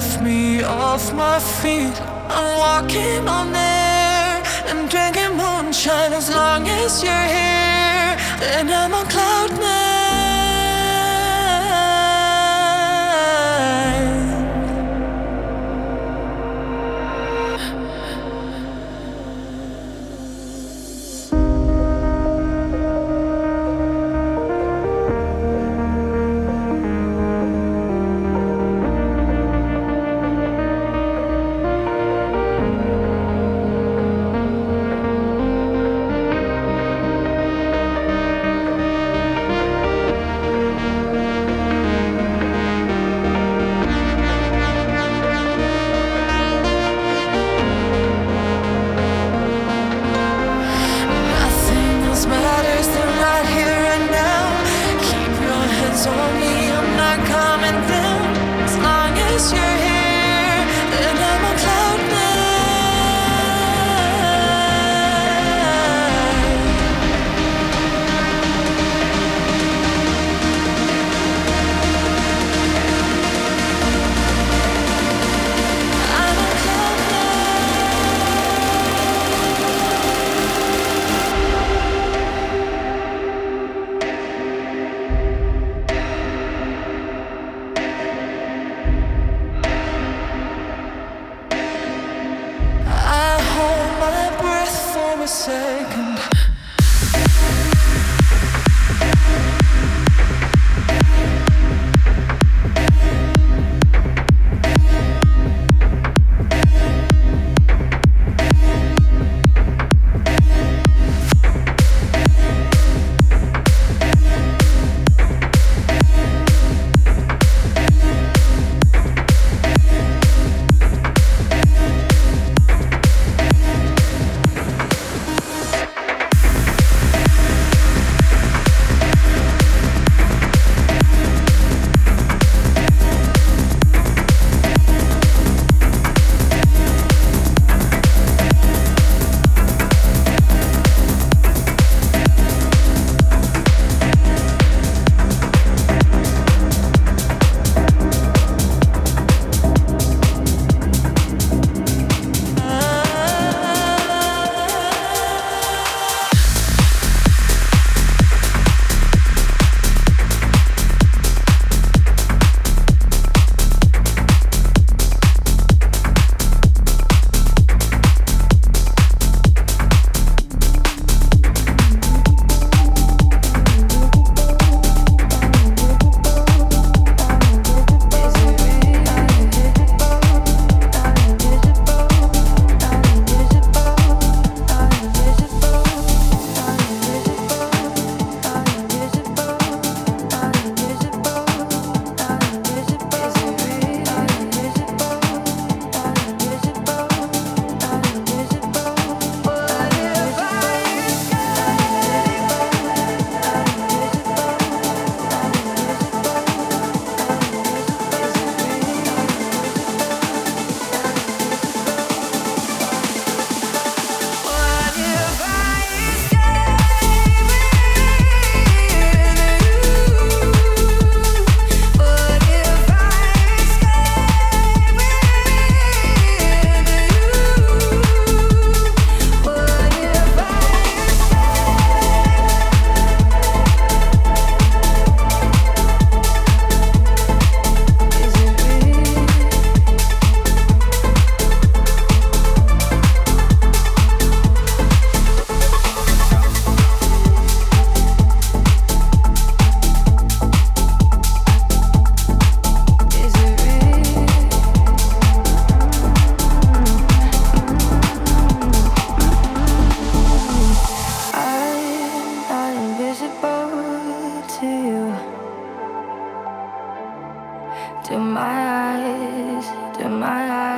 lift me off my feet. I'm walking on air and drinking moonshine as long as you're here. And I'm on cloud nine.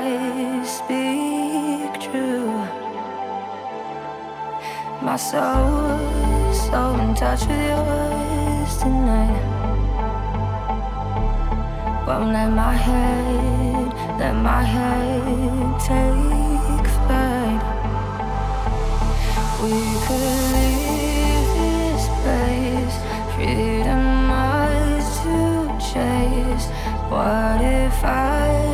I speak true. My soul is so in touch with yours tonight. Won't let my head, let my head take flight. We could leave this place, freedom much to chase. What if I?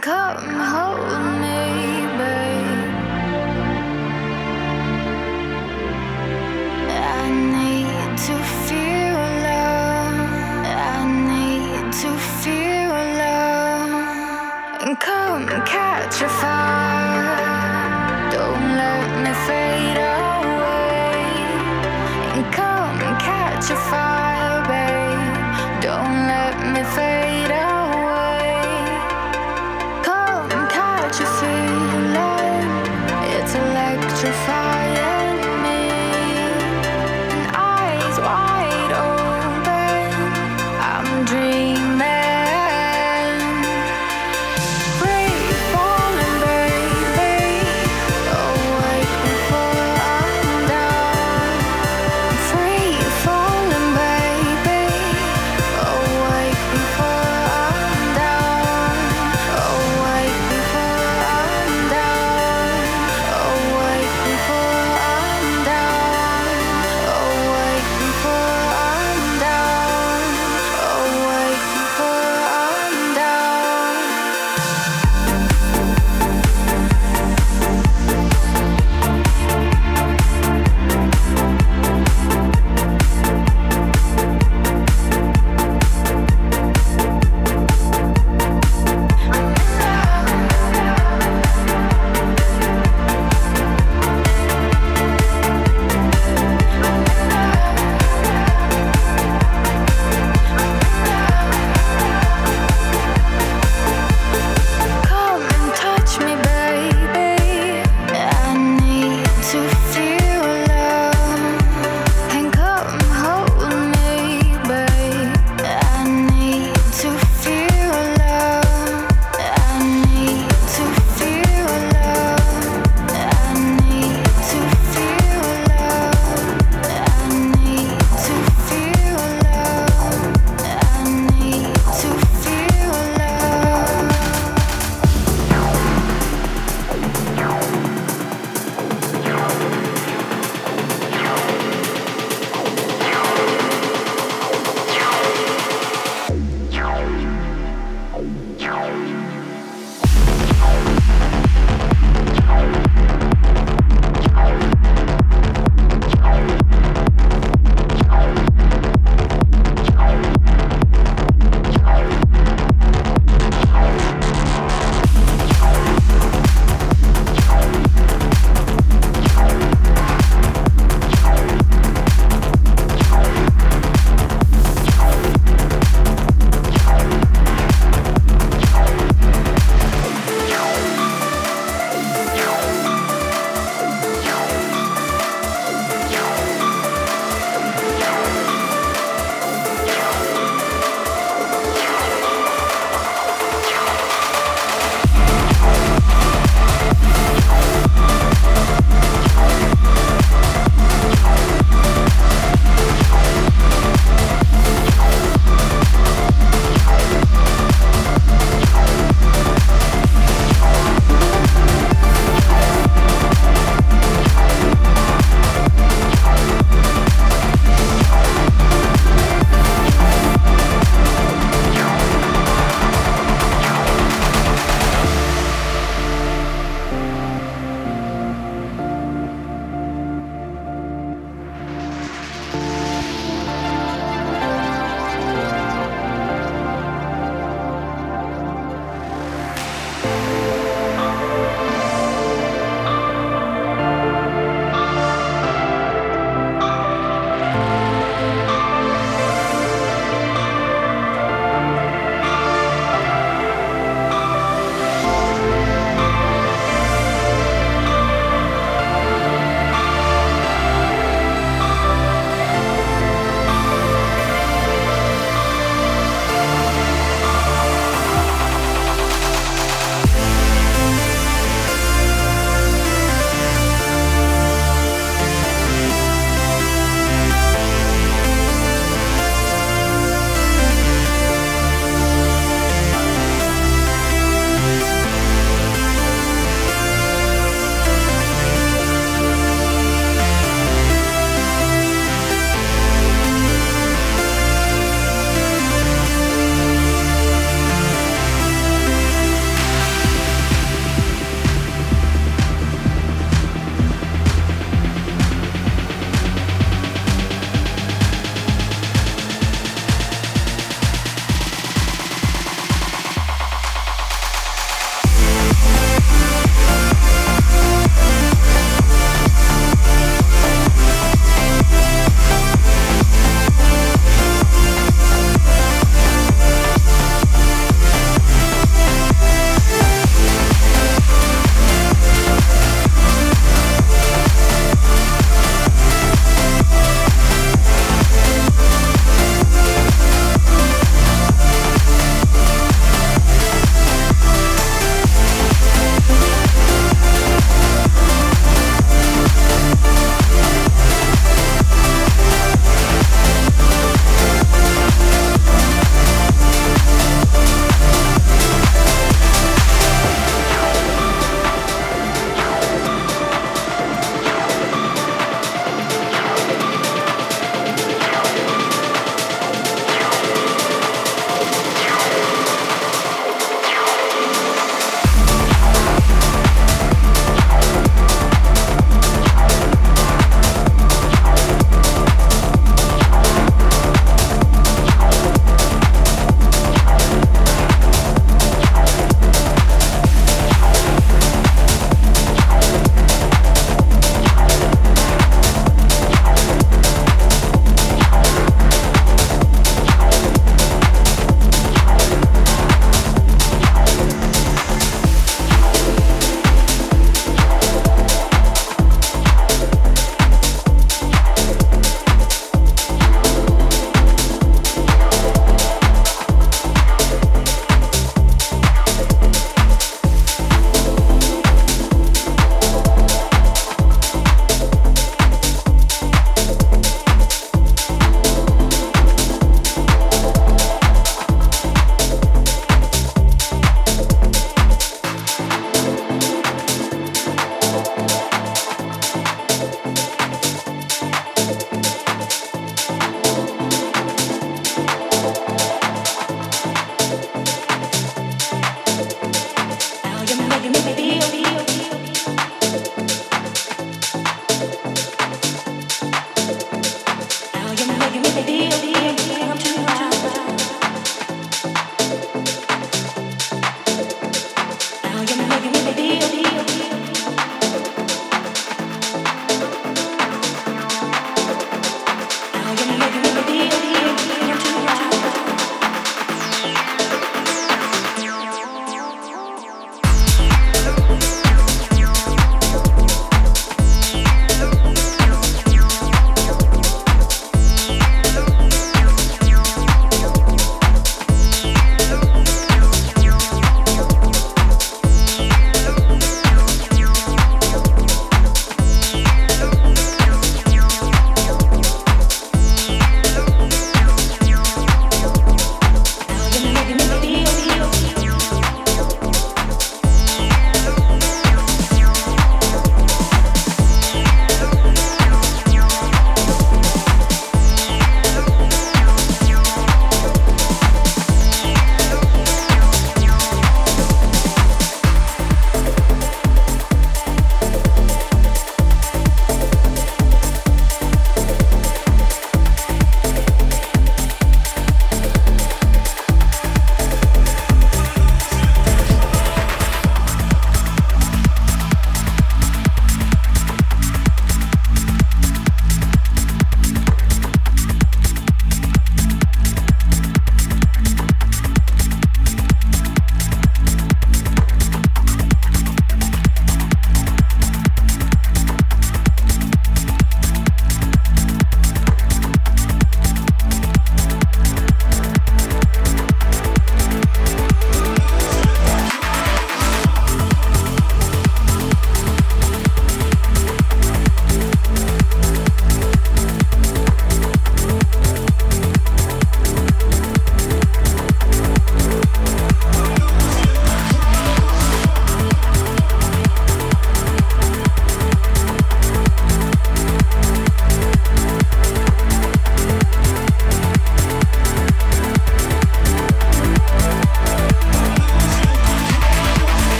come home.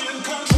in control.